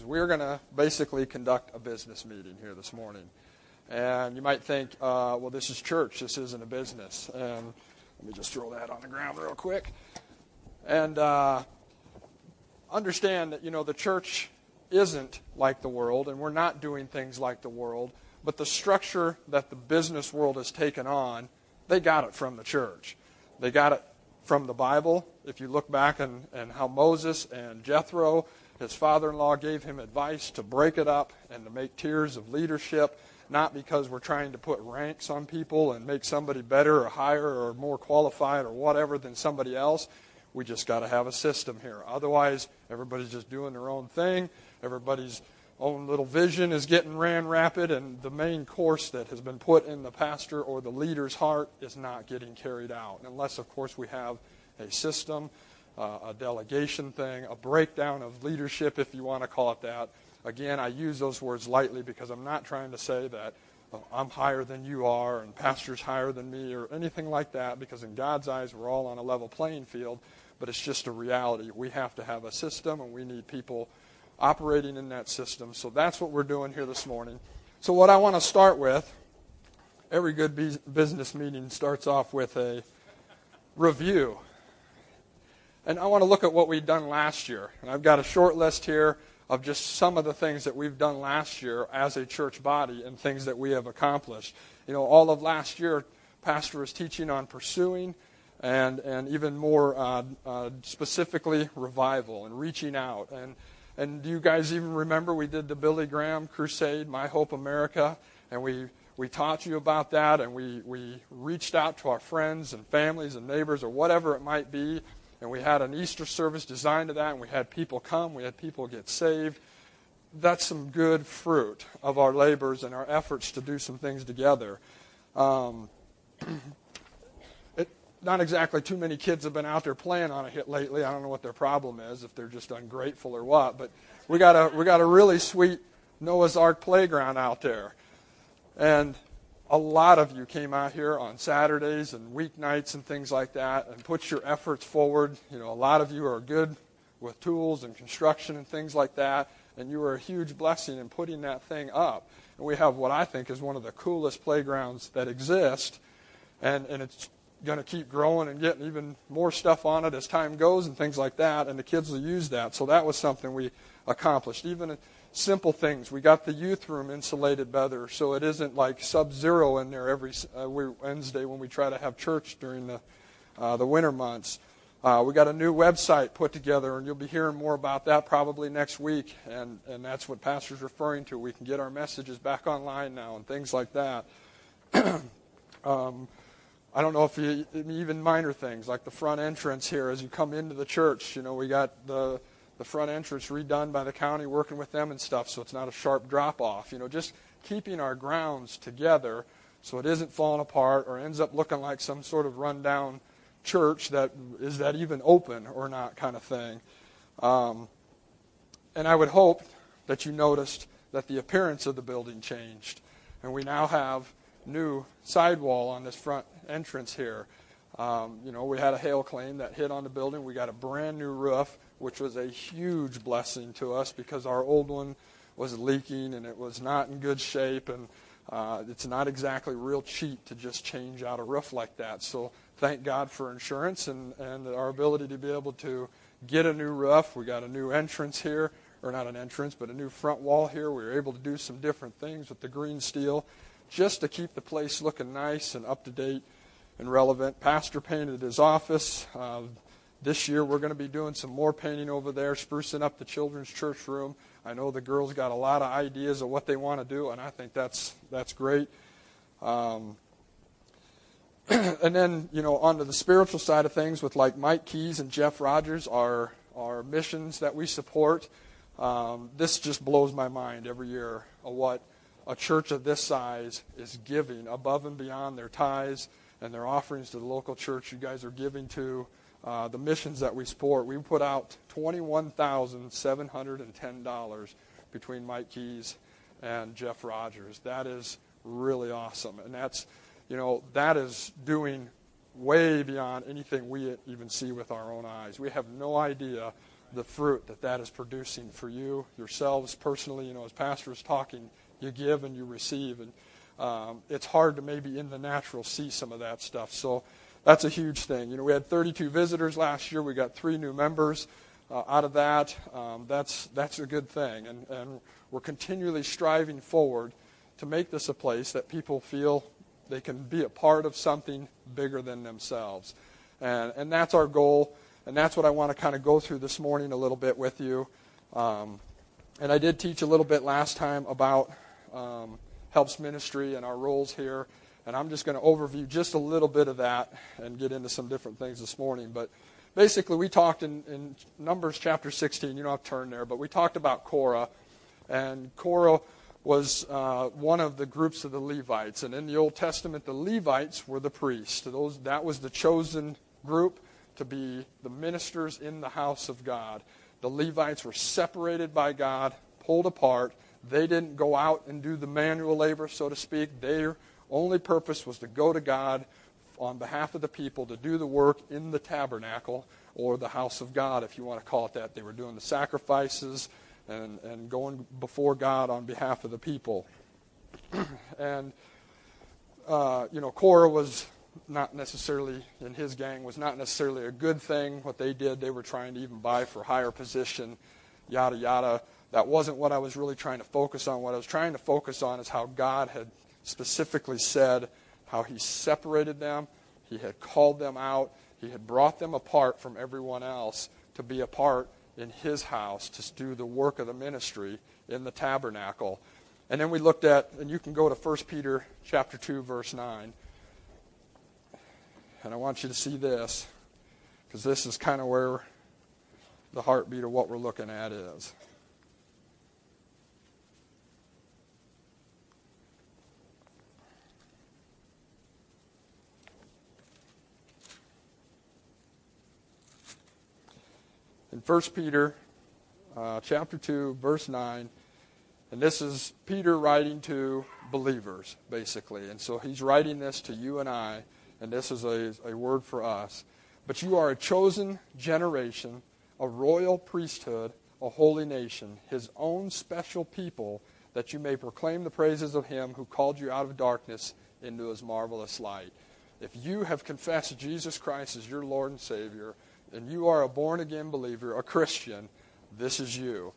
is we're going to basically conduct a business meeting here this morning. And you might think, uh, well, this is church. This isn't a business. And let me just throw that on the ground real quick. And uh, understand that, you know, the church isn't like the world, and we're not doing things like the world. But the structure that the business world has taken on, they got it from the church. They got it from the Bible. If you look back and, and how Moses and Jethro, his father in law, gave him advice to break it up and to make tiers of leadership not because we're trying to put ranks on people and make somebody better or higher or more qualified or whatever than somebody else. We just got to have a system here. Otherwise, everybody's just doing their own thing. Everybody's own little vision is getting ran rapid, and the main course that has been put in the pastor or the leader's heart is not getting carried out. Unless, of course, we have a system, uh, a delegation thing, a breakdown of leadership, if you want to call it that, Again, I use those words lightly because I'm not trying to say that well, I'm higher than you are and pastor's higher than me or anything like that because in God's eyes we're all on a level playing field, but it's just a reality. We have to have a system and we need people operating in that system. So that's what we're doing here this morning. So what I want to start with, every good business meeting starts off with a review. And I want to look at what we've done last year. And I've got a short list here of just some of the things that we've done last year as a church body and things that we have accomplished. You know, all of last year, Pastor was teaching on pursuing and, and even more uh, uh, specifically revival and reaching out. And, and do you guys even remember we did the Billy Graham Crusade, My Hope America, and we, we taught you about that and we, we reached out to our friends and families and neighbors or whatever it might be and we had an Easter service designed to that, and we had people come, we had people get saved. That's some good fruit of our labors and our efforts to do some things together. Um, it, not exactly too many kids have been out there playing on a hit lately. I don't know what their problem is, if they're just ungrateful or what. But we got a we got a really sweet Noah's Ark playground out there, and a lot of you came out here on Saturdays and weeknights and things like that and put your efforts forward. You know, a lot of you are good with tools and construction and things like that, and you were a huge blessing in putting that thing up. And we have what I think is one of the coolest playgrounds that exist, and, and it's going to keep growing and getting even more stuff on it as time goes and things like that, and the kids will use that. So that was something we accomplished. Even simple things. We got the youth room insulated better, so it isn't like sub-zero in there every uh, Wednesday when we try to have church during the uh, the winter months. Uh, we got a new website put together, and you'll be hearing more about that probably next week. And and that's what Pastor's referring to. We can get our messages back online now and things like that. um, I don't know if you even minor things like the front entrance here as you come into the church. You know, we got the the front entrance redone by the county, working with them and stuff, so it's not a sharp drop off. You know, just keeping our grounds together so it isn't falling apart or ends up looking like some sort of rundown church that is that even open or not kind of thing. Um, and I would hope that you noticed that the appearance of the building changed, and we now have new sidewall on this front entrance here. Um, you know, we had a hail claim that hit on the building. We got a brand new roof which was a huge blessing to us because our old one was leaking and it was not in good shape and uh, it's not exactly real cheap to just change out a roof like that. So thank God for insurance and, and our ability to be able to get a new roof. We got a new entrance here, or not an entrance, but a new front wall here. We were able to do some different things with the green steel just to keep the place looking nice and up to date and relevant. Pastor painted his office. Uh, this year we're going to be doing some more painting over there, sprucing up the children's church room. I know the girls got a lot of ideas of what they want to do, and I think that's that's great. Um, and then you know onto the spiritual side of things with like Mike Keys and Jeff Rogers, our our missions that we support. Um, this just blows my mind every year of what a church of this size is giving above and beyond their tithes and their offerings to the local church you guys are giving to uh, the missions that we support, we put out $21,710 between Mike Keys and Jeff Rogers. That is really awesome. And that's, you know, that is doing way beyond anything we even see with our own eyes. We have no idea the fruit that that is producing for you, yourselves personally. You know, as pastors talking, you give and you receive. And um, it's hard to maybe in the natural see some of that stuff. So that's a huge thing. You know, we had 32 visitors last year. We got three new members uh, out of that. Um, that's, that's a good thing. And, and we're continually striving forward to make this a place that people feel they can be a part of something bigger than themselves. And, and that's our goal. And that's what I want to kind of go through this morning a little bit with you. Um, and I did teach a little bit last time about um, helps ministry and our roles here. And I'm just going to overview just a little bit of that and get into some different things this morning. But basically, we talked in, in Numbers chapter 16. You don't have to turn there, but we talked about Korah. And Korah was uh, one of the groups of the Levites. And in the Old Testament, the Levites were the priests. Those, that was the chosen group to be the ministers in the house of God. The Levites were separated by God, pulled apart. They didn't go out and do the manual labor, so to speak. Their only purpose was to go to God on behalf of the people to do the work in the tabernacle or the house of God, if you want to call it that. They were doing the sacrifices and, and going before God on behalf of the people. and, uh, you know, Korah was not necessarily, in his gang, was not necessarily a good thing. What they did, they were trying to even buy for higher position, yada, yada. That wasn't what I was really trying to focus on. What I was trying to focus on is how God had specifically said how he separated them, he had called them out, he had brought them apart from everyone else to be a part in his house to do the work of the ministry in the tabernacle. And then we looked at, and you can go to 1 Peter chapter 2, verse 9. And I want you to see this, because this is kind of where the heartbeat of what we're looking at is. In 1 Peter uh, chapter 2, verse 9. And this is Peter writing to believers, basically. And so he's writing this to you and I, and this is a, a word for us. But you are a chosen generation, a royal priesthood, a holy nation, his own special people, that you may proclaim the praises of him who called you out of darkness into his marvelous light. If you have confessed Jesus Christ as your Lord and Savior, and you are a born again believer, a Christian, this is you.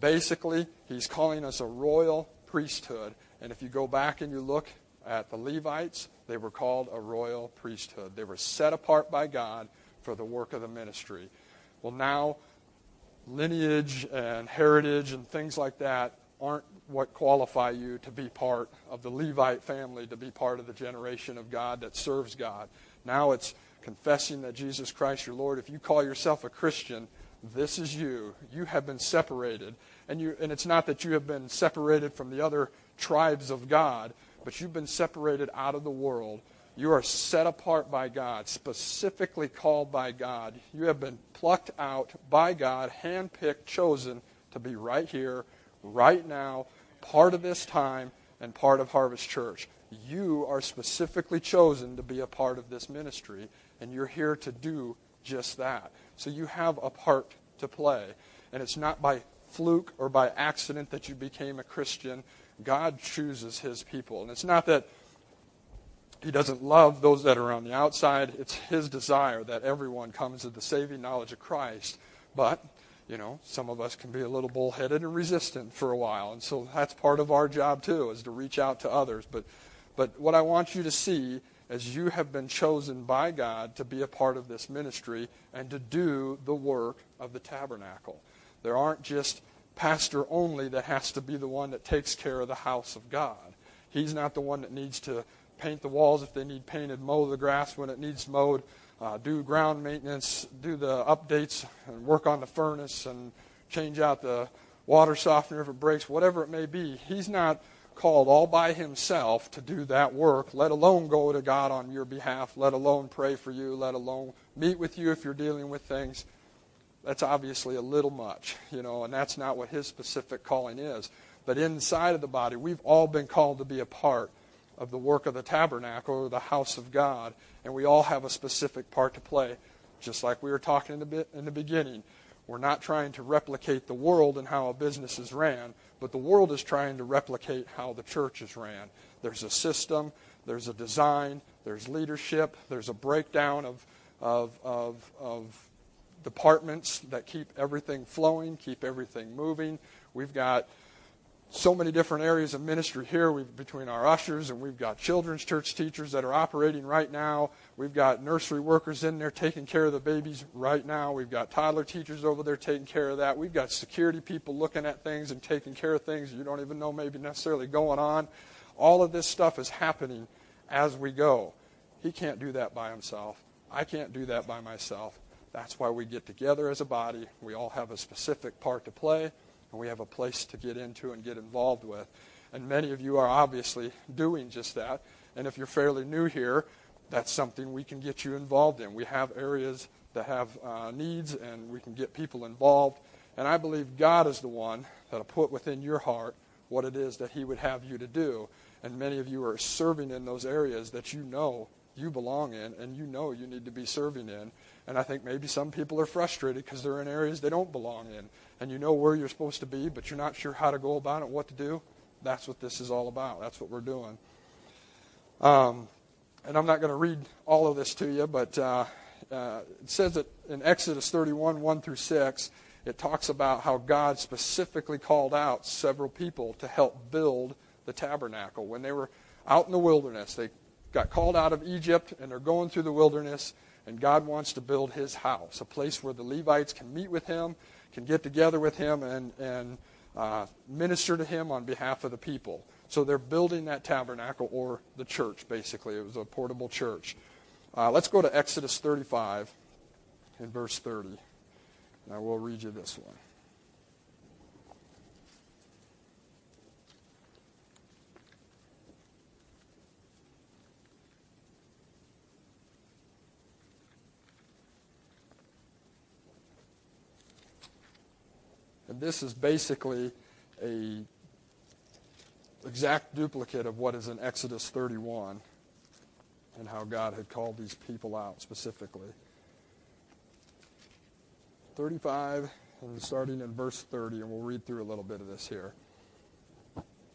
Basically, he's calling us a royal priesthood. And if you go back and you look at the Levites, they were called a royal priesthood. They were set apart by God for the work of the ministry. Well, now, lineage and heritage and things like that aren't what qualify you to be part of the Levite family, to be part of the generation of God that serves God. Now it's confessing that Jesus Christ your Lord, if you call yourself a Christian, this is you. You have been separated. And, you, and it's not that you have been separated from the other tribes of God, but you've been separated out of the world. You are set apart by God, specifically called by God. You have been plucked out by God, handpicked, chosen to be right here, right now, part of this time, and part of Harvest Church. You are specifically chosen to be a part of this ministry, and you're here to do just that. So you have a part to play. And it's not by fluke or by accident that you became a Christian. God chooses his people. And it's not that he doesn't love those that are on the outside. It's his desire that everyone comes to the saving knowledge of Christ. But, you know, some of us can be a little bullheaded and resistant for a while. And so that's part of our job, too, is to reach out to others. But, but what I want you to see as you have been chosen by God to be a part of this ministry and to do the work of the tabernacle. There aren't just pastor only that has to be the one that takes care of the house of God. He's not the one that needs to paint the walls if they need painted, mow the grass when it needs mowed, uh, do ground maintenance, do the updates, and work on the furnace and change out the water softener if it breaks, whatever it may be. He's not called all by himself to do that work, let alone go to God on your behalf, let alone pray for you, let alone meet with you if you're dealing with things. That's obviously a little much, you know, and that's not what his specific calling is. But inside of the body, we've all been called to be a part of the work of the tabernacle or the house of God, and we all have a specific part to play. Just like we were talking in the, in the beginning, We're not trying to replicate the world and how a business is ran, but the world is trying to replicate how the church is ran. There's a system, there's a design, there's leadership, there's a breakdown of, of, of, of departments that keep everything flowing, keep everything moving. We've got so many different areas of ministry here. We've, between our ushers and we've got children's church teachers that are operating right now. We've got nursery workers in there taking care of the babies right now. We've got toddler teachers over there taking care of that. We've got security people looking at things and taking care of things you don't even know maybe necessarily going on. All of this stuff is happening as we go. He can't do that by himself. I can't do that by myself. That's why we get together as a body. We all have a specific part to play and we have a place to get into and get involved with. And many of you are obviously doing just that. And if you're fairly new here, that's something we can get you involved in. We have areas that have uh, needs, and we can get people involved. And I believe God is the one that'll put within your heart what it is that He would have you to do. And many of you are serving in those areas that you know you belong in and you know you need to be serving in. And I think maybe some people are frustrated because they're in areas they don't belong in and you know where you're supposed to be, but you're not sure how to go about it, what to do, that's what this is all about. That's what we're doing. Um, and I'm not going to read all of this to you, but uh, uh, it says that in Exodus 31, 1 through 6, it talks about how God specifically called out several people to help build the tabernacle. When they were out in the wilderness, they got called out of Egypt and they're going through the wilderness, and God wants to build his house, a place where the Levites can meet with him can get together with him and, and uh, minister to him on behalf of the people. So they're building that tabernacle or the church, basically. It was a portable church. Uh, let's go to Exodus 35 in verse 30. And I will read you this one. And this is basically a exact duplicate of what is in Exodus 31 and how God had called these people out specifically. 35 and starting in verse 30 and we'll read through a little bit of this here.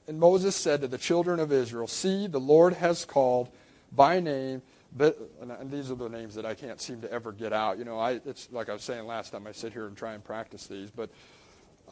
And Moses said to the children of Israel, "See, the Lord has called by name but, and these are the names that I can't seem to ever get out. You know, I, it's like I was saying last time. I sit here and try and practice these, but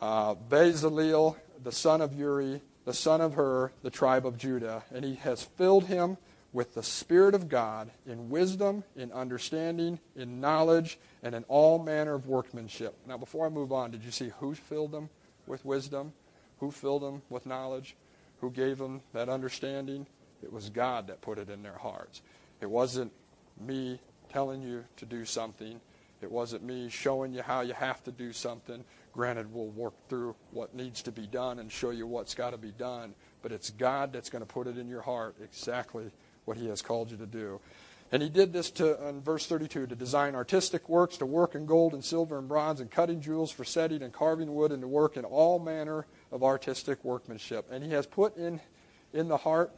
uh, Bezaleel, the son of Uri, the son of Hur, the tribe of Judah, and he has filled him with the Spirit of God in wisdom, in understanding, in knowledge, and in all manner of workmanship. Now, before I move on, did you see who filled them with wisdom? Who filled them with knowledge? Who gave them that understanding? It was God that put it in their hearts. It wasn't me telling you to do something. It wasn't me showing you how you have to do something. Granted, we'll work through what needs to be done and show you what's got to be done, but it's God that's going to put it in your heart exactly what He has called you to do. And he did this to, in verse 32, to design artistic works, to work in gold and silver and bronze, and cutting jewels for setting and carving wood, and to work in all manner of artistic workmanship. And he has put in, in the heart,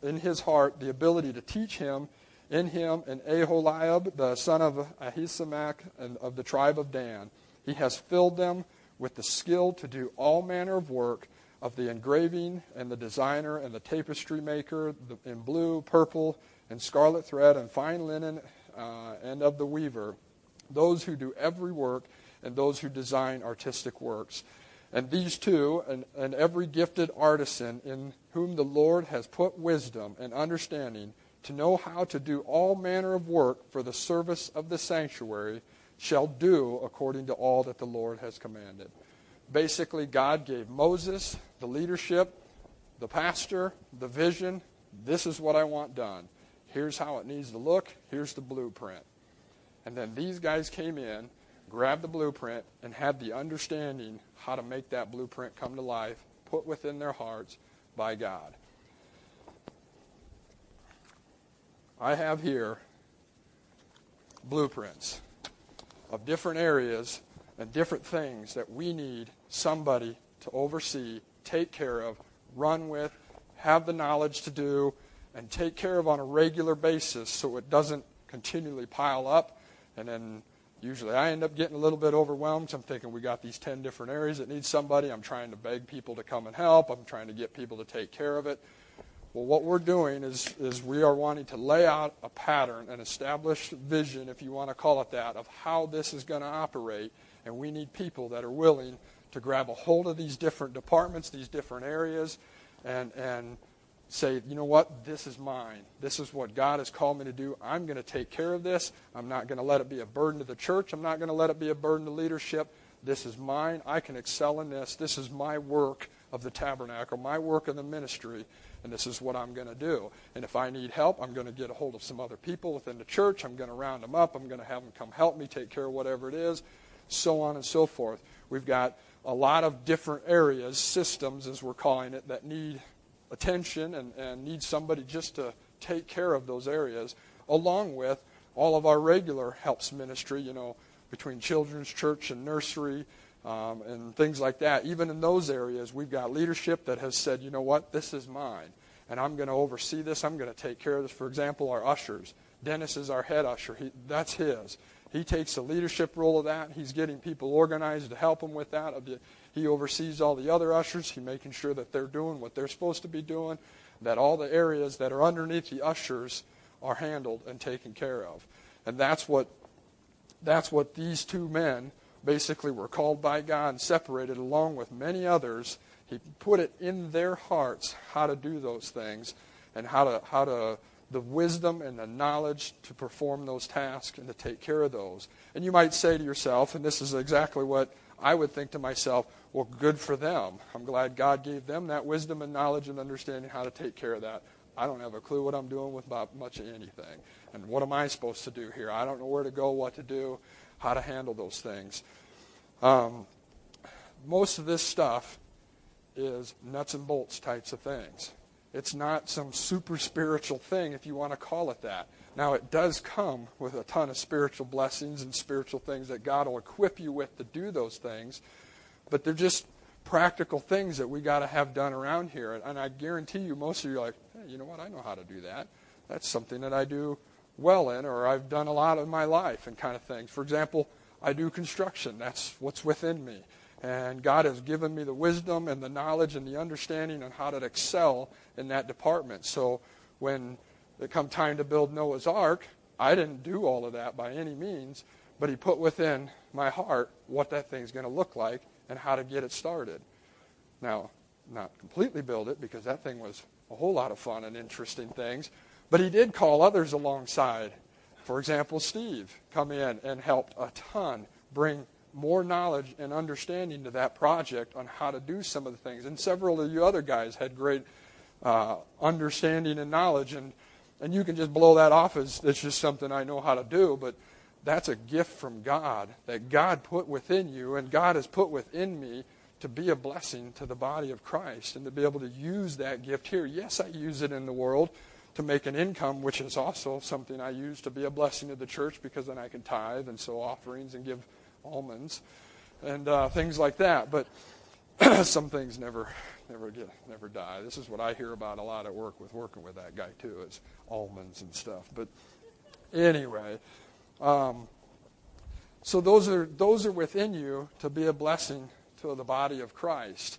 in his heart, the ability to teach him, in him, and Aholiab, the son of Ahisamach, and of the tribe of Dan. He has filled them with the skill to do all manner of work of the engraving and the designer and the tapestry maker in blue, purple, and scarlet thread and fine linen, uh, and of the weaver, those who do every work and those who design artistic works. And these two, and, and every gifted artisan in whom the Lord has put wisdom and understanding to know how to do all manner of work for the service of the sanctuary, shall do according to all that the Lord has commanded. Basically, God gave Moses the leadership, the pastor, the vision. This is what I want done. Here's how it needs to look. Here's the blueprint. And then these guys came in, grabbed the blueprint, and had the understanding how to make that blueprint come to life, put within their hearts by God. I have here blueprints of different areas and different things that we need somebody to oversee, take care of, run with, have the knowledge to do, and take care of on a regular basis so it doesn't continually pile up and then Usually I end up getting a little bit overwhelmed. I'm thinking we got these 10 different areas that need somebody. I'm trying to beg people to come and help. I'm trying to get people to take care of it. Well, what we're doing is, is we are wanting to lay out a pattern, an established vision, if you want to call it that, of how this is going to operate. And we need people that are willing to grab a hold of these different departments, these different areas, and, and say, you know what, this is mine. This is what God has called me to do. I'm going to take care of this. I'm not going to let it be a burden to the church. I'm not going to let it be a burden to leadership. This is mine. I can excel in this. This is my work of the tabernacle, my work in the ministry and this is what I'm going to do. And if I need help, I'm going to get a hold of some other people within the church. I'm going to round them up. I'm going to have them come help me take care of whatever it is, so on and so forth. We've got a lot of different areas, systems as we're calling it, that need attention and, and need somebody just to take care of those areas, along with all of our regular helps ministry, you know, between children's church and nursery, um, and things like that. Even in those areas, we've got leadership that has said, you know what, this is mine, and I'm going to oversee this. I'm going to take care of this. For example, our ushers. Dennis is our head usher. He, that's his. He takes the leadership role of that. He's getting people organized to help him with that. He oversees all the other ushers. He's making sure that they're doing what they're supposed to be doing, that all the areas that are underneath the ushers are handled and taken care of. And that's what that's what these two men basically were called by God and separated along with many others. He put it in their hearts how to do those things and how to how to the wisdom and the knowledge to perform those tasks and to take care of those. And you might say to yourself, and this is exactly what I would think to myself, well, good for them. I'm glad God gave them that wisdom and knowledge and understanding how to take care of that. I don't have a clue what I'm doing with much of anything. And what am I supposed to do here? I don't know where to go, what to do how to handle those things. Um, most of this stuff is nuts and bolts types of things. It's not some super spiritual thing, if you want to call it that. Now, it does come with a ton of spiritual blessings and spiritual things that God will equip you with to do those things, but they're just practical things that we got to have done around here. And I guarantee you, most of you are like, hey, you know what? I know how to do that. That's something that I do well in or I've done a lot of my life and kind of things. For example, I do construction. That's what's within me. And God has given me the wisdom and the knowledge and the understanding on how to excel in that department. So when it come time to build Noah's Ark, I didn't do all of that by any means, but he put within my heart what that thing's going to look like and how to get it started. Now, not completely build it because that thing was a whole lot of fun and interesting things, but he did call others alongside. For example, Steve come in and helped a ton bring more knowledge and understanding to that project on how to do some of the things. And several of you other guys had great uh, understanding and knowledge, and and you can just blow that off as it's just something I know how to do, but that's a gift from God that God put within you, and God has put within me to be a blessing to the body of Christ and to be able to use that gift here. Yes, I use it in the world, to make an income, which is also something I use to be a blessing to the church because then I can tithe and sow offerings and give almonds and uh, things like that. But some things never, never get, never die. This is what I hear about a lot at work with working with that guy too, is almonds and stuff. But anyway, um, so those are those are within you to be a blessing to the body of Christ,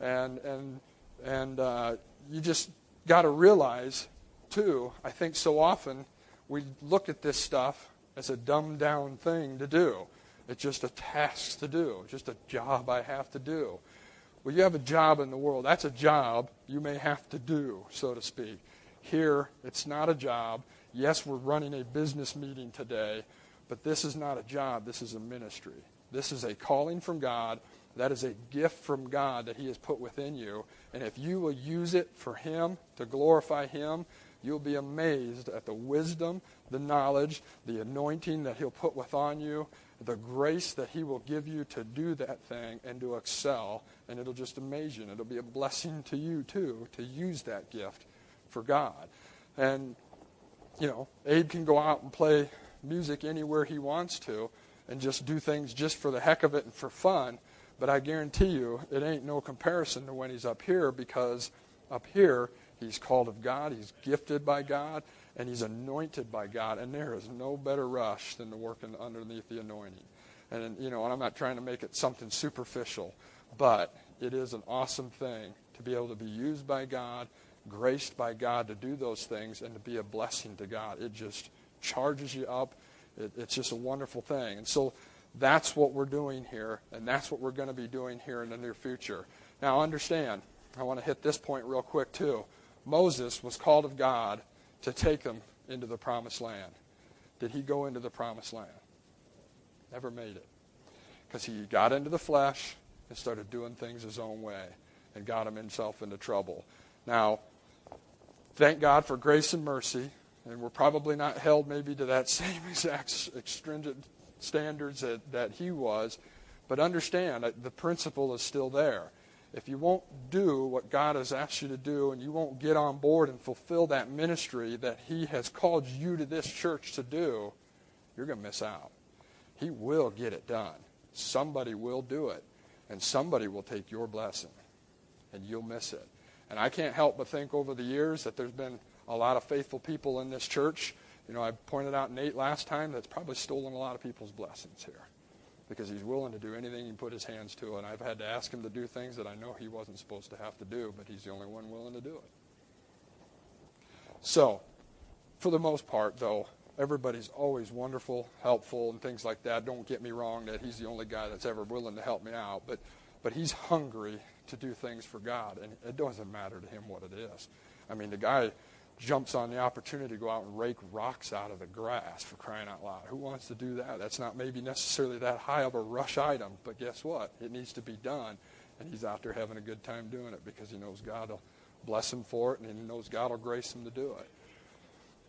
and and and uh, you just got to realize too, I think so often we look at this stuff as a dumbed down thing to do. It's just a task to do, just a job I have to do. Well, you have a job in the world. That's a job you may have to do, so to speak. Here, it's not a job. Yes, we're running a business meeting today, but this is not a job. This is a ministry. This is a calling from God. That is a gift from God that He has put within you. And if you will use it for Him, to glorify Him, You'll be amazed at the wisdom, the knowledge, the anointing that He'll put within you, the grace that He will give you to do that thing and to excel. And it'll just amaze you. And it'll be a blessing to you, too, to use that gift for God. And, you know, Abe can go out and play music anywhere he wants to and just do things just for the heck of it and for fun. But I guarantee you, it ain't no comparison to when he's up here because up here, He's called of God. He's gifted by God. and he's anointed by God, and there is no better rush than to work in, underneath the anointing. And you know, and I'm not trying to make it something superficial, but it is an awesome thing to be able to be used by God, graced by God to do those things, and to be a blessing to God. It just charges you up. It, it's just a wonderful thing. And so that's what we're doing here, and that's what we're going to be doing here in the near future. Now, understand, I want to hit this point real quick, too. Moses was called of God to take them into the promised land. Did he go into the promised land? Never made it. Because he got into the flesh and started doing things his own way and got himself into trouble. Now, thank God for grace and mercy, and we're probably not held maybe to that same exact stringent standards that, that he was, but understand the principle is still there. If you won't do what God has asked you to do and you won't get on board and fulfill that ministry that he has called you to this church to do, you're going to miss out. He will get it done. Somebody will do it, and somebody will take your blessing, and you'll miss it. And I can't help but think over the years that there's been a lot of faithful people in this church. You know, I pointed out Nate last time that's probably stolen a lot of people's blessings here because he's willing to do anything he put his hands to. And I've had to ask him to do things that I know he wasn't supposed to have to do, but he's the only one willing to do it. So, for the most part, though, everybody's always wonderful, helpful, and things like that. Don't get me wrong that he's the only guy that's ever willing to help me out, but but he's hungry to do things for God, and it doesn't matter to him what it is. I mean, the guy jumps on the opportunity to go out and rake rocks out of the grass for crying out loud. Who wants to do that? That's not maybe necessarily that high of a rush item, but guess what? It needs to be done, and he's out there having a good time doing it because he knows God will bless him for it, and he knows God will grace him to do it.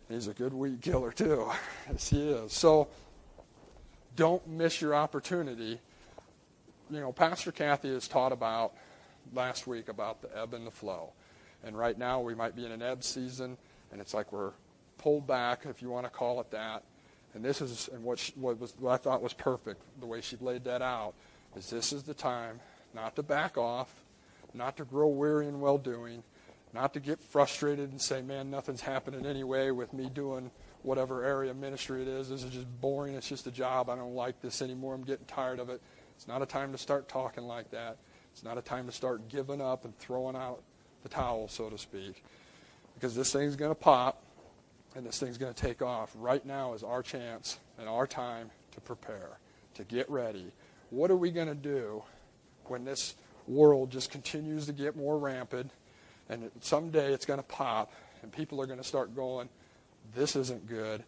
He's a good weed killer, too. yes, he is. So don't miss your opportunity. You know, Pastor Kathy has taught about last week about the ebb and the flow. And right now we might be in an ebb season, and it's like we're pulled back, if you want to call it that. And this is, and what, she, what, was, what I thought was perfect, the way she laid that out, is this is the time not to back off, not to grow weary in well doing, not to get frustrated and say, man, nothing's happening anyway with me doing whatever area of ministry it is. This is just boring. It's just a job. I don't like this anymore. I'm getting tired of it. It's not a time to start talking like that. It's not a time to start giving up and throwing out the towel, so to speak, because this thing's going to pop and this thing's going to take off. Right now is our chance and our time to prepare, to get ready. What are we going to do when this world just continues to get more rampant? And someday it's going to pop, and people are going to start going, This isn't good.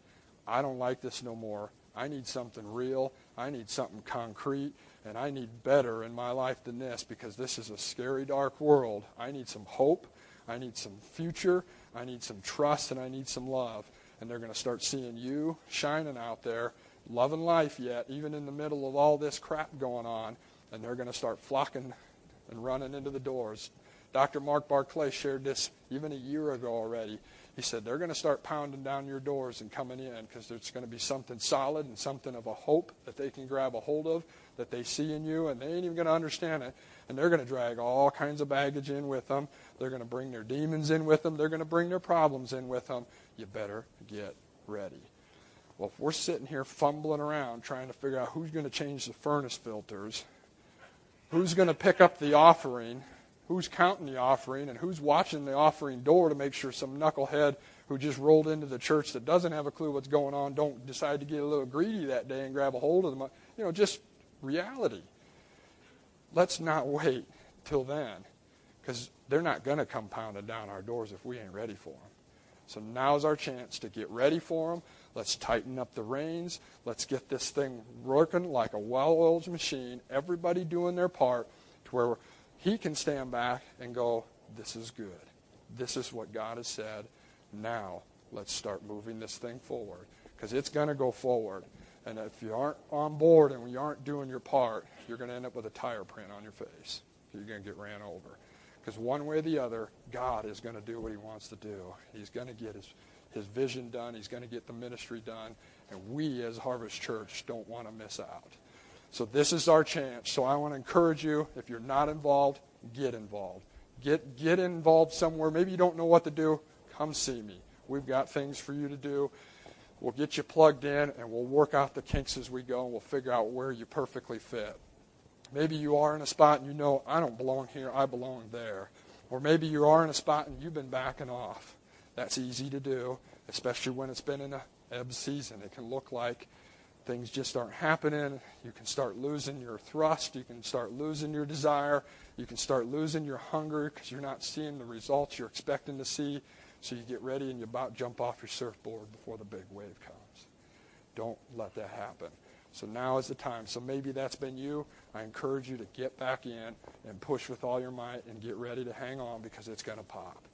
I don't like this no more. I need something real. I need something concrete. And I need better in my life than this because this is a scary, dark world. I need some hope. I need some future. I need some trust. And I need some love. And they're going to start seeing you shining out there, loving life yet, even in the middle of all this crap going on. And they're going to start flocking and running into the doors Dr. Mark Barclay shared this even a year ago already. He said they're going to start pounding down your doors and coming in because there's going to be something solid and something of a hope that they can grab a hold of that they see in you, and they ain't even going to understand it. And they're going to drag all kinds of baggage in with them. They're going to bring their demons in with them. They're going to bring their problems in with them. You better get ready. Well, if we're sitting here fumbling around trying to figure out who's going to change the furnace filters, who's going to pick up the offering, who's counting the offering and who's watching the offering door to make sure some knucklehead who just rolled into the church that doesn't have a clue what's going on don't decide to get a little greedy that day and grab a hold of them. You know, just reality. Let's not wait till then because they're not going to come pounding down our doors if we ain't ready for them. So now's our chance to get ready for them. Let's tighten up the reins. Let's get this thing working like a well oiled machine. Everybody doing their part to where he can stand back and go, This is good. This is what God has said. Now, let's start moving this thing forward because it's going to go forward. And if you aren't on board and you aren't doing your part, you're going to end up with a tire print on your face. You're going to get ran over. Because one way or the other, God is going to do what he wants to do. He's going to get his, his vision done. He's going to get the ministry done. And we as Harvest Church don't want to miss out. So this is our chance. So I want to encourage you, if you're not involved, get involved. Get, get involved somewhere. Maybe you don't know what to do. Come see me. We've got things for you to do. We'll get you plugged in and we'll work out the kinks as we go and we'll figure out where you perfectly fit. Maybe you are in a spot and you know, I don't belong here, I belong there. Or maybe you are in a spot and you've been backing off. That's easy to do, especially when it's been in a ebb season. It can look like things just aren't happening. You can start losing your thrust. You can start losing your desire. You can start losing your hunger because you're not seeing the results you're expecting to see. So you get ready and you about jump off your surfboard before the big wave comes. Don't let that happen. So now is the time. So maybe that's been you. I encourage you to get back in and push with all your might and get ready to hang on because it's going to pop.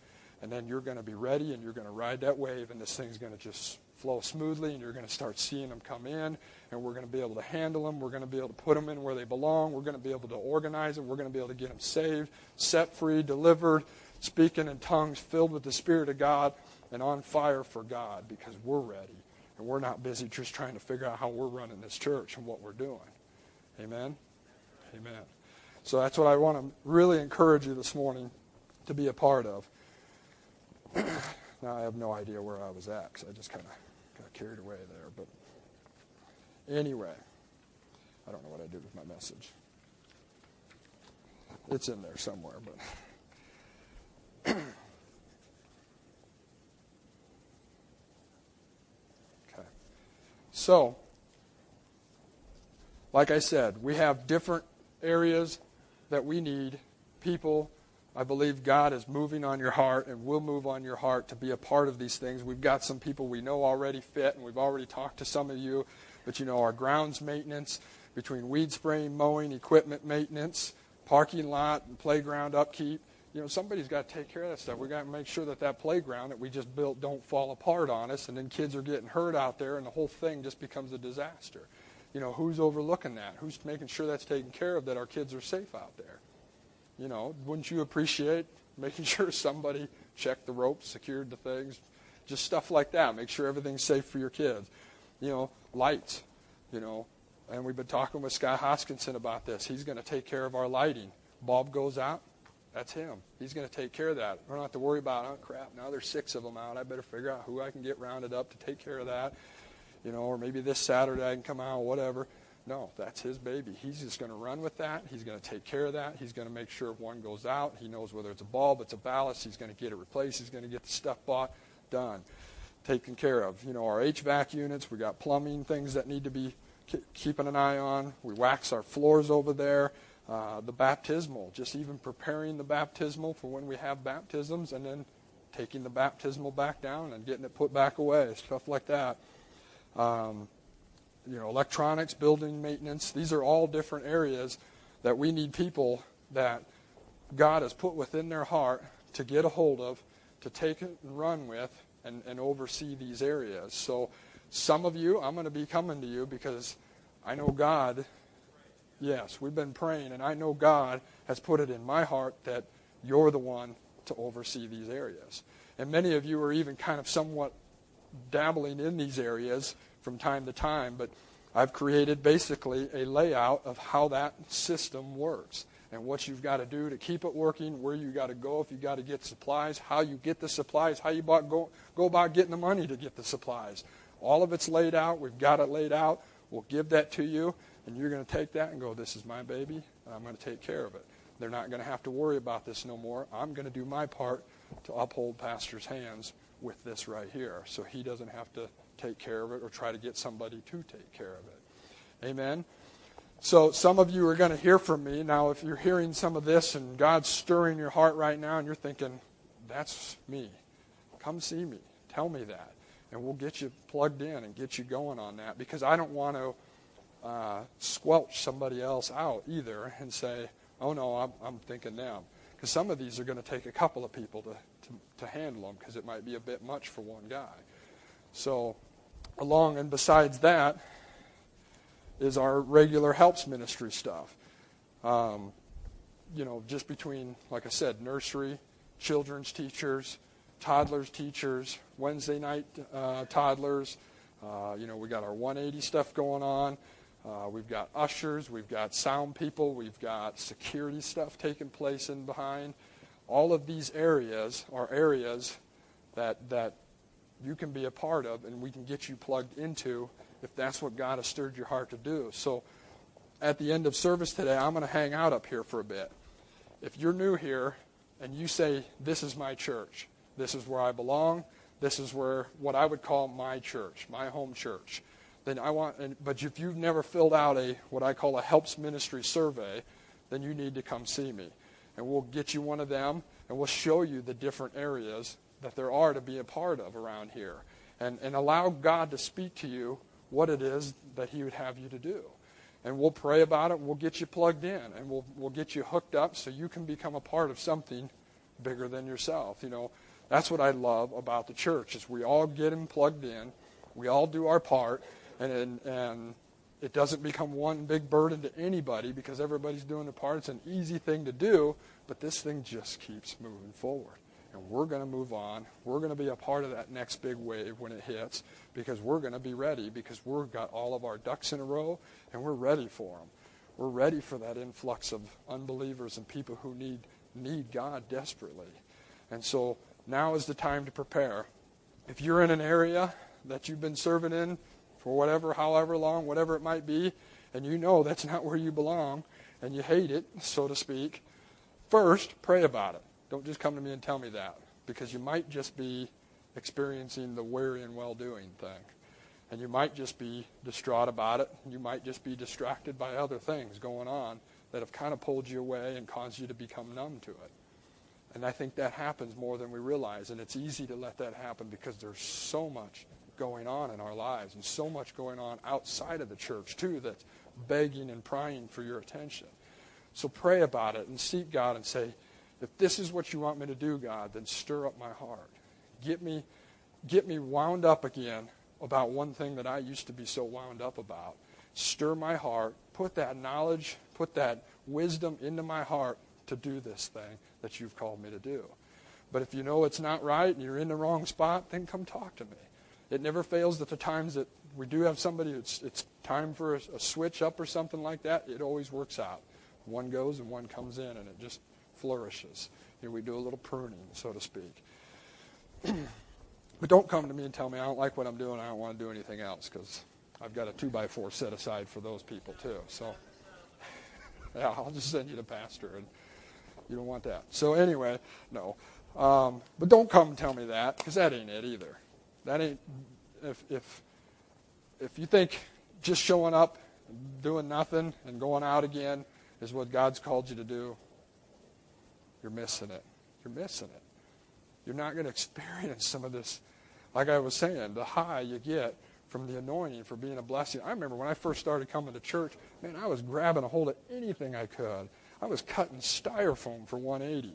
And then you're going to be ready and you're going to ride that wave and this thing's going to just flow smoothly and you're going to start seeing them come in and we're going to be able to handle them. We're going to be able to put them in where they belong. We're going to be able to organize them. We're going to be able to get them saved, set free, delivered, speaking in tongues, filled with the Spirit of God, and on fire for God because we're ready. And we're not busy just trying to figure out how we're running this church and what we're doing. Amen? Amen. So that's what I want to really encourage you this morning to be a part of. now, I have no idea where I was at because I just kind of got carried away there. But anyway, I don't know what I did with my message. It's in there somewhere, but. okay. So, like I said, we have different areas that we need people. I believe God is moving on your heart and will move on your heart to be a part of these things. We've got some people we know already fit, and we've already talked to some of you. But you know, our grounds maintenance, between weed spraying, mowing, equipment maintenance, parking lot, and playground upkeep, you know, somebody's got to take care of that stuff. We've got to make sure that that playground that we just built don't fall apart on us, and then kids are getting hurt out there, and the whole thing just becomes a disaster. You know, who's overlooking that? Who's making sure that's taken care of, that our kids are safe out there? You know, wouldn't you appreciate making sure somebody checked the ropes, secured the things, just stuff like that. Make sure everything's safe for your kids. You know, lights, you know, and we've been talking with Scott Hoskinson about this. He's going to take care of our lighting. Bulb goes out, that's him. He's going to take care of that. We don't have to worry about, oh, crap, now there's six of them out. I better figure out who I can get rounded up to take care of that. You know, or maybe this Saturday I can come out, whatever. No, that's his baby. He's just going to run with that. He's going to take care of that. He's going to make sure if one goes out, he knows whether it's a bulb, it's a ballast. He's going to get it replaced. He's going to get the stuff bought, done, taken care of. You know, our HVAC units, we got plumbing things that need to be keeping an eye on. We wax our floors over there. Uh, the baptismal, just even preparing the baptismal for when we have baptisms and then taking the baptismal back down and getting it put back away, stuff like that. Um, you know, electronics, building maintenance, these are all different areas that we need people that God has put within their heart to get a hold of, to take it and run with, and, and oversee these areas. So, some of you, I'm going to be coming to you because I know God Yes, we've been praying, and I know God has put it in my heart that you're the one to oversee these areas. And many of you are even kind of somewhat dabbling in these areas from time to time, but I've created basically a layout of how that system works and what you've got to do to keep it working, where you got to go if you got to get supplies, how you get the supplies, how you go, go about getting the money to get the supplies. All of it's laid out. We've got it laid out. We'll give that to you. And you're going to take that and go, This is my baby. And I'm going to take care of it. They're not going to have to worry about this no more. I'm going to do my part to uphold Pastor's hands with this right here so he doesn't have to take care of it or try to get somebody to take care of it. Amen. So some of you are going to hear from me. Now, if you're hearing some of this and God's stirring your heart right now and you're thinking, that's me, come see me. Tell me that. And we'll get you plugged in and get you going on that because I don't want to uh, squelch somebody else out either and say, oh no, I'm, I'm thinking them. Because some of these are going to take a couple of people to, to, to handle them because it might be a bit much for one guy. So, along and besides that is our regular helps ministry stuff. Um, you know, just between, like I said, nursery, children's teachers, toddlers teachers, Wednesday night uh, toddlers. Uh, you know, we got our 180 stuff going on. Uh, we've got ushers, we've got sound people, we've got security stuff taking place in behind. All of these areas are areas that that you can be a part of and we can get you plugged into if that's what God has stirred your heart to do. So at the end of service today, I'm going to hang out up here for a bit. If you're new here and you say, This is my church, this is where I belong, this is where what I would call my church, my home church, then I want, but if you've never filled out a what I call a helps ministry survey, then you need to come see me. And we'll get you one of them and we'll show you the different areas that there are to be a part of around here. And, and allow God to speak to you what it is that He would have you to do. And we'll pray about it. We'll get you plugged in, and we'll we'll get you hooked up so you can become a part of something bigger than yourself. You know, that's what I love about the church is we all get them plugged in, we all do our part, and and, it doesn't become one big burden to anybody because everybody's doing their part. It's an easy thing to do, but this thing just keeps moving forward and we're going to move on. We're going to be a part of that next big wave when it hits because we're going to be ready because we've got all of our ducks in a row and we're ready for them. We're ready for that influx of unbelievers and people who need need God desperately. And so now is the time to prepare. If you're in an area that you've been serving in for whatever, however long, whatever it might be, and you know that's not where you belong and you hate it, so to speak, first pray about it don't just come to me and tell me that because you might just be experiencing the weary and well doing thing. And you might just be distraught about it. You might just be distracted by other things going on that have kind of pulled you away and caused you to become numb to it. And I think that happens more than we realize. And it's easy to let that happen because there's so much going on in our lives and so much going on outside of the church, too, that's begging and prying for your attention. So pray about it and seek God and say, if this is what you want me to do, God, then stir up my heart. Get me, get me wound up again about one thing that I used to be so wound up about. Stir my heart. Put that knowledge, put that wisdom into my heart to do this thing that you've called me to do. But if you know it's not right and you're in the wrong spot, then come talk to me. It never fails that the times that we do have somebody, it's, it's time for a, a switch up or something like that, it always works out. One goes and one comes in, and it just flourishes. Here we do a little pruning, so to speak. but don't come to me and tell me I don't like what I'm doing. I don't want to do anything else because I've got a two by four set aside for those people too. So yeah, I'll just send you to pastor, and you don't want that. So anyway, no. Um, but don't come and tell me that because that ain't it either. That ain't if if if you think just showing up, doing nothing, and going out again is what God's called you to do, you're missing it. You're missing it. You're not going to experience some of this, like I was saying, the high you get from the anointing for being a blessing. I remember when I first started coming to church, man, I was grabbing a hold of anything I could. I was cutting styrofoam for 180.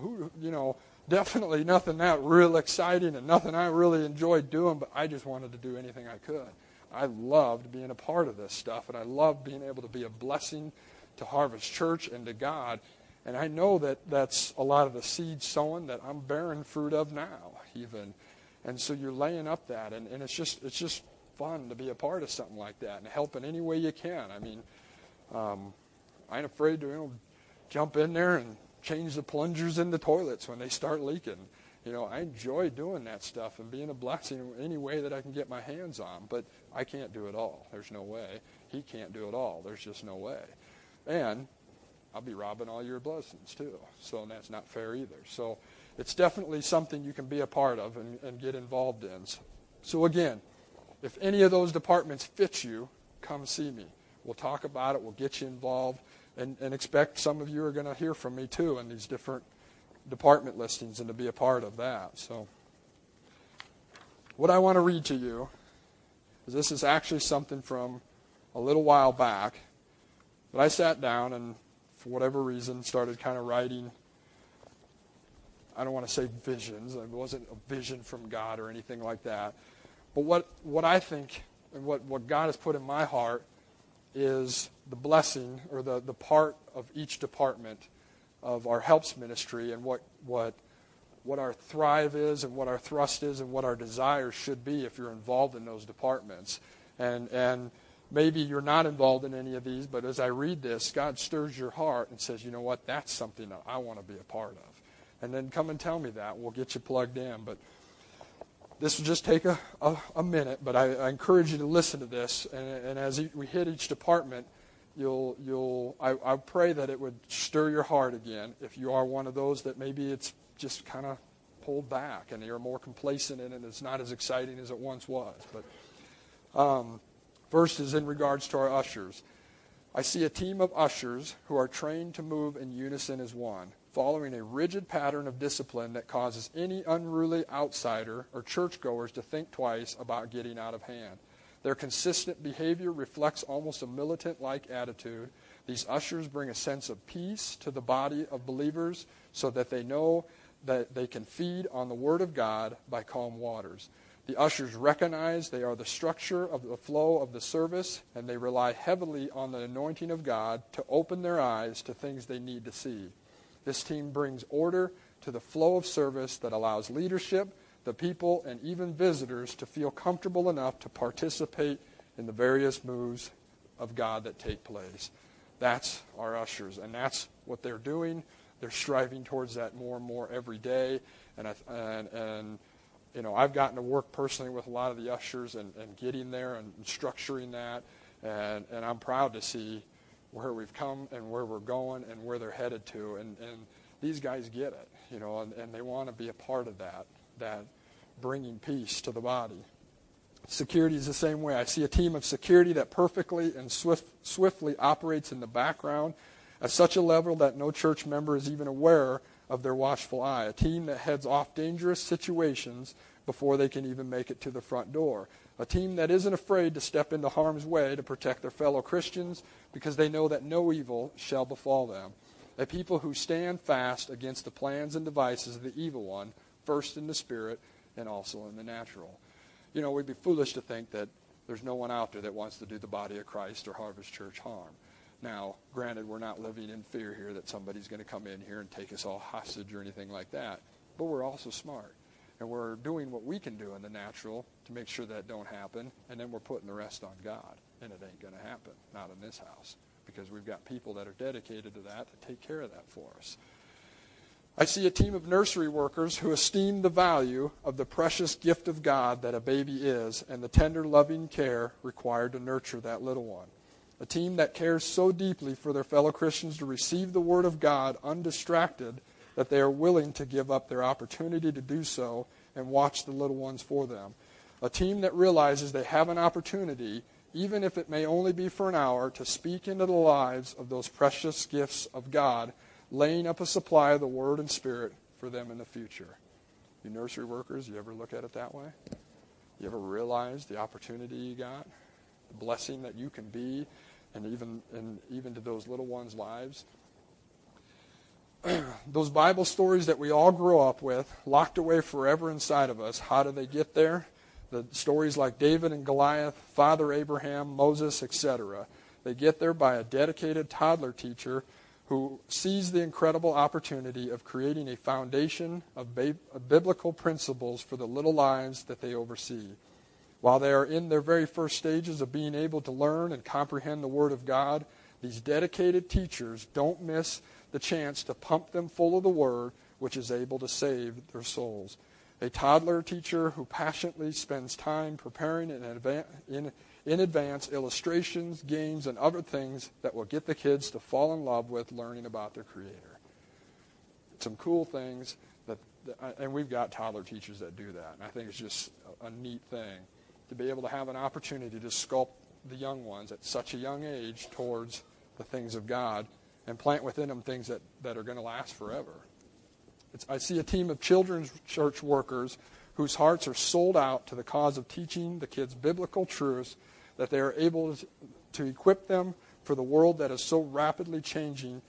Who, you know, definitely nothing that real exciting and nothing I really enjoyed doing, but I just wanted to do anything I could. I loved being a part of this stuff, and I loved being able to be a blessing to Harvest Church and to God and I know that that's a lot of the seed sowing that I'm bearing fruit of now, even. And so you're laying up that, and, and it's just it's just fun to be a part of something like that and help in any way you can. I mean, um, I ain't afraid to you know, jump in there and change the plungers in the toilets when they start leaking. You know, I enjoy doing that stuff and being a blessing in any way that I can get my hands on. But I can't do it all. There's no way. He can't do it all. There's just no way. And I'll be robbing all your blessings too. So that's not fair either. So it's definitely something you can be a part of and, and get involved in. So, so again, if any of those departments fit you, come see me. We'll talk about it. We'll get you involved. And, and expect some of you are going to hear from me too in these different department listings and to be a part of that. So, what I want to read to you is this is actually something from a little while back. But I sat down and for whatever reason, started kind of writing. I don't want to say visions. It wasn't a vision from God or anything like that. But what, what I think and what, what God has put in my heart is the blessing or the, the part of each department of our helps ministry and what, what, what our thrive is and what our thrust is and what our desires should be if you're involved in those departments. And, and maybe you're not involved in any of these, but as I read this, God stirs your heart and says, you know what, that's something that I want to be a part of. And then come and tell me that. We'll get you plugged in. But this will just take a, a, a minute, but I, I, encourage you to listen to this. And, and as we hit each department, you'll, you'll, I, I pray that it would stir your heart again. If you are one of those that maybe it's just kind of pulled back and you're more complacent in it and it's not as exciting as it once was. But um, first is in regards to our ushers. I see a team of ushers who are trained to move in unison as one, following a rigid pattern of discipline that causes any unruly outsider or churchgoers to think twice about getting out of hand. Their consistent behavior reflects almost a militant like attitude. These ushers bring a sense of peace to the body of believers so that they know that they can feed on the Word of God by calm waters. The ushers recognize they are the structure of the flow of the service, and they rely heavily on the anointing of God to open their eyes to things they need to see. This team brings order to the flow of service that allows leadership the people, and even visitors to feel comfortable enough to participate in the various moves of God that take place. That's our ushers, and that's what they're doing. They're striving towards that more and more every day. And, I, and, and you know, I've gotten to work personally with a lot of the ushers and, and getting there and, structuring that. And, and I'm proud to see where we've come and where we're going and where they're headed to. And, and these guys get it, you know, and, and they want to be a part of that that bringing peace to the body. Security is the same way. I see a team of security that perfectly and swift, swiftly operates in the background at such a level that no church member is even aware of their watchful eye. A team that heads off dangerous situations before they can even make it to the front door. A team that isn't afraid to step into harm's way to protect their fellow Christians because they know that no evil shall befall them. A people who stand fast against the plans and devices of the evil one first in the spirit and also in the natural. You know, we'd be foolish to think that there's no one out there that wants to do the body of Christ or Harvest Church harm. Now, granted, we're not living in fear here that somebody's going to come in here and take us all hostage or anything like that, but we're also smart. And we're doing what we can do in the natural to make sure that don't happen, and then we're putting the rest on God. And it ain't going to happen, not in this house, because we've got people that are dedicated to that to take care of that for us. I see a team of nursery workers who esteem the value of the precious gift of God that a baby is and the tender, loving care required to nurture that little one. A team that cares so deeply for their fellow Christians to receive the Word of God undistracted that they are willing to give up their opportunity to do so and watch the little ones for them. A team that realizes they have an opportunity, even if it may only be for an hour, to speak into the lives of those precious gifts of God laying up a supply of the Word and Spirit for them in the future. You nursery workers, you ever look at it that way? You ever realize the opportunity you got? The blessing that you can be, and even, and even to those little ones' lives? those Bible stories that we all grow up with, locked away forever inside of us, how do they get there? The stories like David and Goliath, Father Abraham, Moses, etc. They get there by a dedicated toddler teacher who sees the incredible opportunity of creating a foundation of, ba- of biblical principles for the little lives that they oversee. While they are in their very first stages of being able to learn and comprehend the Word of God, these dedicated teachers don't miss the chance to pump them full of the Word, which is able to save their souls. A toddler teacher who passionately spends time preparing in, advance, in in advance illustrations, games, and other things that will get the kids to fall in love with learning about their Creator. Some cool things that, uh, and we've got toddler teachers that do that, and I think it's just a, a neat thing to be able to have an opportunity to sculpt the young ones at such a young age towards the things of God and plant within them things that, that are going to last forever. It's, I see a team of children's church workers whose hearts are sold out to the cause of teaching the kids biblical truths that they are able to equip them for the world that is so rapidly changing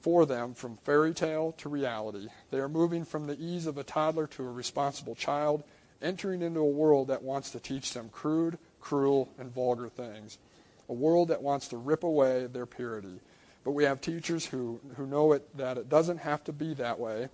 for them from fairy tale to reality. They are moving from the ease of a toddler to a responsible child, entering into a world that wants to teach them crude, cruel, and vulgar things. A world that wants to rip away their purity. But we have teachers who, who know it, that it doesn't have to be that way,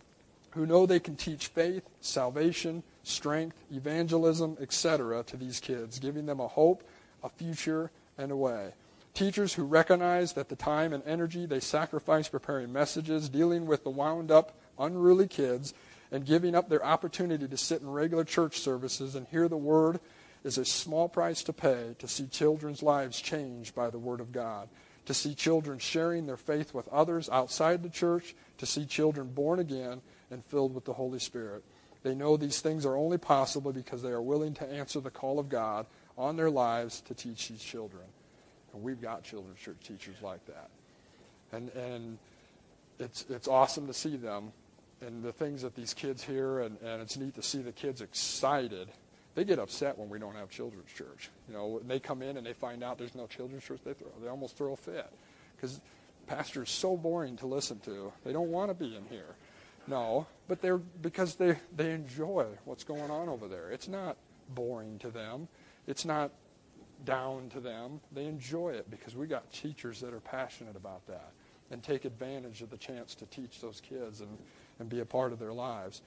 who know they can teach faith, salvation, strength, evangelism, etc. to these kids, giving them a hope a future, and a way. Teachers who recognize that the time and energy they sacrifice preparing messages, dealing with the wound up, unruly kids, and giving up their opportunity to sit in regular church services and hear the word is a small price to pay to see children's lives changed by the word of God, to see children sharing their faith with others outside the church, to see children born again and filled with the Holy Spirit. They know these things are only possible because they are willing to answer the call of God on their lives to teach these children. And we've got children's church teachers like that. And, and it's, it's awesome to see them and the things that these kids hear, and, and it's neat to see the kids excited. They get upset when we don't have children's church. You know, when they come in and they find out there's no children's church, they throw, they almost throw a fit because pastor is so boring to listen to. They don't want to be in here. No, but they're because they they enjoy what's going on over there. It's not boring to them. It's not down to them. They enjoy it because we got teachers that are passionate about that and take advantage of the chance to teach those kids and, and be a part of their lives.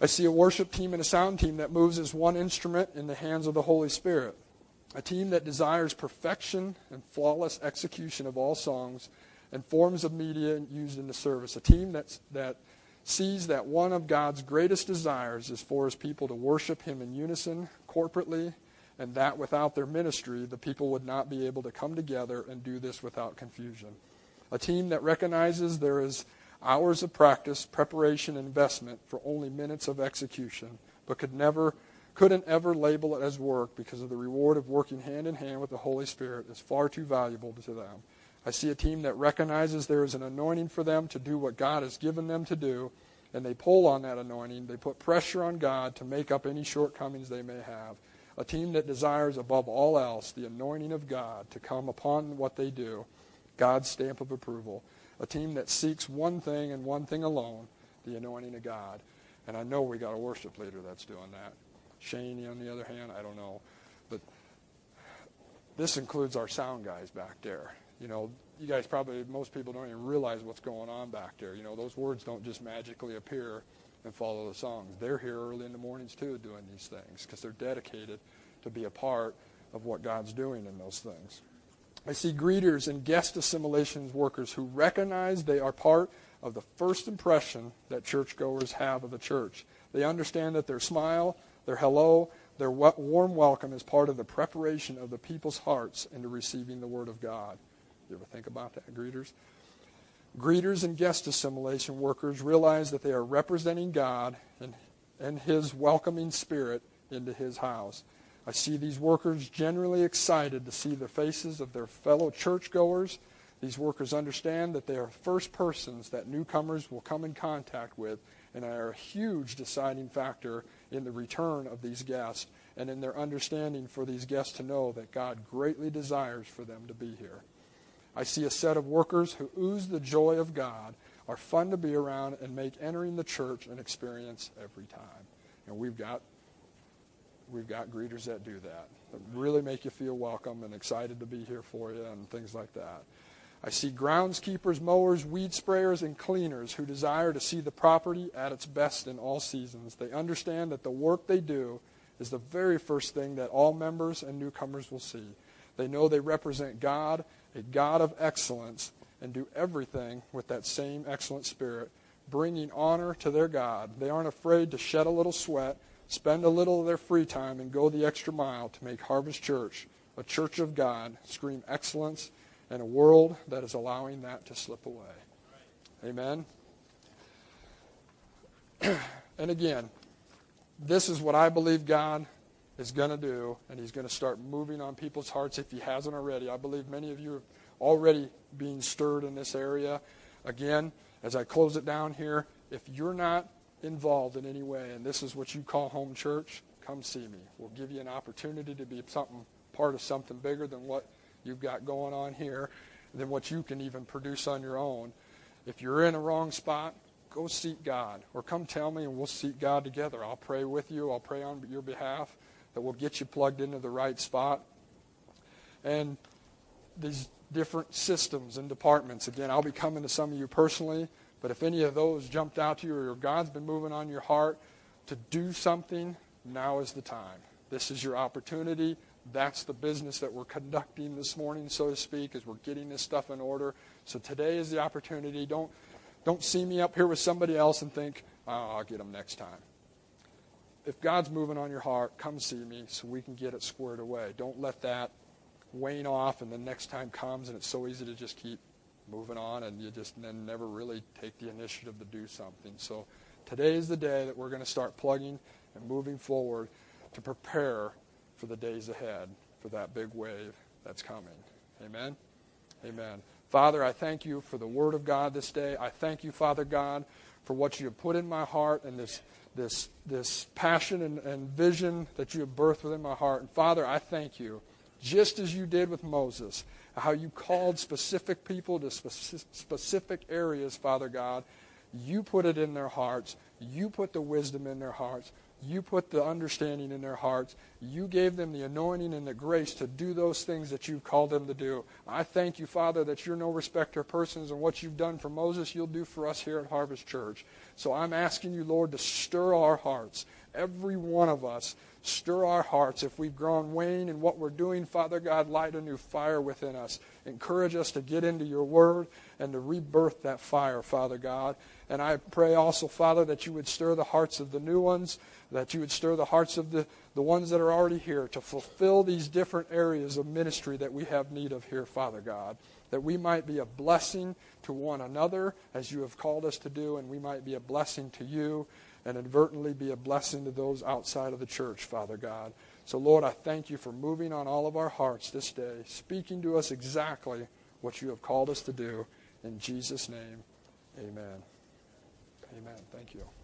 I see a worship team and a sound team that moves as one instrument in the hands of the Holy Spirit. A team that desires perfection and flawless execution of all songs and forms of media used in the service. A team that's, that sees that one of God's greatest desires is for his people to worship him in unison, corporately, and that without their ministry, the people would not be able to come together and do this without confusion. A team that recognizes there is hours of practice, preparation, investment for only minutes of execution, but could never couldn't ever label it as work because of the reward of working hand in hand with the Holy Spirit is far too valuable to them. I see a team that recognizes there is an anointing for them to do what God has given them to do, and they pull on that anointing. They put pressure on God to make up any shortcomings they may have a team that desires above all else the anointing of God to come upon what they do, God's stamp of approval, a team that seeks one thing and one thing alone, the anointing of God. And I know we got a worship leader that's doing that. Shane, on the other hand, I don't know. But this includes our sound guys back there. You know, you guys probably, most people don't even realize what's going on back there. You know, those words don't just magically appear and follow the songs. They're here early in the mornings too doing these things because they're dedicated to be a part of what God's doing in those things. I see greeters and guest assimilation workers who recognize they are part of the first impression that churchgoers have of the church. They understand that their smile, their hello, their warm welcome is part of the preparation of the people's hearts into receiving the Word of God. You ever think about that, greeters? Greeters and guest assimilation workers realize that they are representing God and, and His welcoming spirit into His house. I see these workers generally excited to see the faces of their fellow churchgoers. These workers understand that they are first persons that newcomers will come in contact with and are a huge deciding factor in the return of these guests and in their understanding for these guests to know that God greatly desires for them to be here. I see a set of workers who ooze the joy of God, are fun to be around, and make entering the church an experience every time. And we've got we've got greeters that do that, that really make you feel welcome and excited to be here for you and things like that. I see groundskeepers, mowers, weed sprayers, and cleaners who desire to see the property at its best in all seasons. They understand that the work they do is the very first thing that all members and newcomers will see. They know they represent God a God of excellence, and do everything with that same excellent spirit, bringing honor to their God. They aren't afraid to shed a little sweat, spend a little of their free time, and go the extra mile to make Harvest Church a church of God, scream excellence in a world that is allowing that to slip away. Amen. and again, this is what I believe God is going to do, and he's going to start moving on people's hearts if he hasn't already. I believe many of you are already being stirred in this area. Again, as I close it down here, if you're not involved in any way, and this is what you call home church, come see me. We'll give you an opportunity to be something part of something bigger than what you've got going on here, than what you can even produce on your own. If you're in a wrong spot, go seek God, or come tell me, and we'll seek God together. I'll pray with you. I'll pray on your behalf that we'll get you plugged into the right spot. And these different systems and departments. Again, I'll be coming to some of you personally, but if any of those jumped out to you or God's been moving on your heart to do something, now is the time. This is your opportunity. That's the business that we're conducting this morning, so to speak, as we're getting this stuff in order. So today is the opportunity. Don't don't see me up here with somebody else and think oh, I'll get them next time. If God's moving on your heart, come see me so we can get it squared away. Don't let that wane off and the next time comes and it's so easy to just keep moving on and you just then never really take the initiative to do something. So today is the day that we're going to start plugging and moving forward to prepare for the days ahead for that big wave that's coming. Amen. Amen. Father, I thank you for the word of God this day. I thank you, Father God, for what you have put in my heart and this this this passion and, and vision that you have birthed within my heart. And Father, I thank you, just as you did with Moses, how you called specific people to specific areas, Father God. You put it in their hearts. You put the wisdom in their hearts. You put the understanding in their hearts. You gave them the anointing and the grace to do those things that you've called them to do. I thank you, Father, that you're no respecter of persons, and what you've done for Moses, you'll do for us here at Harvest Church. So I'm asking you, Lord, to stir our hearts, every one of us, Stir our hearts. If we've grown wane in what we're doing, Father God, light a new fire within us. Encourage us to get into your word and to rebirth that fire, Father God. And I pray also, Father, that you would stir the hearts of the new ones, that you would stir the hearts of the, the ones that are already here to fulfill these different areas of ministry that we have need of here, Father God. That we might be a blessing to one another as you have called us to do, and we might be a blessing to you and inadvertently be a blessing to those outside of the church, Father God. So, Lord, I thank you for moving on all of our hearts this day, speaking to us exactly what you have called us to do. In Jesus' name, amen. Amen. Thank you.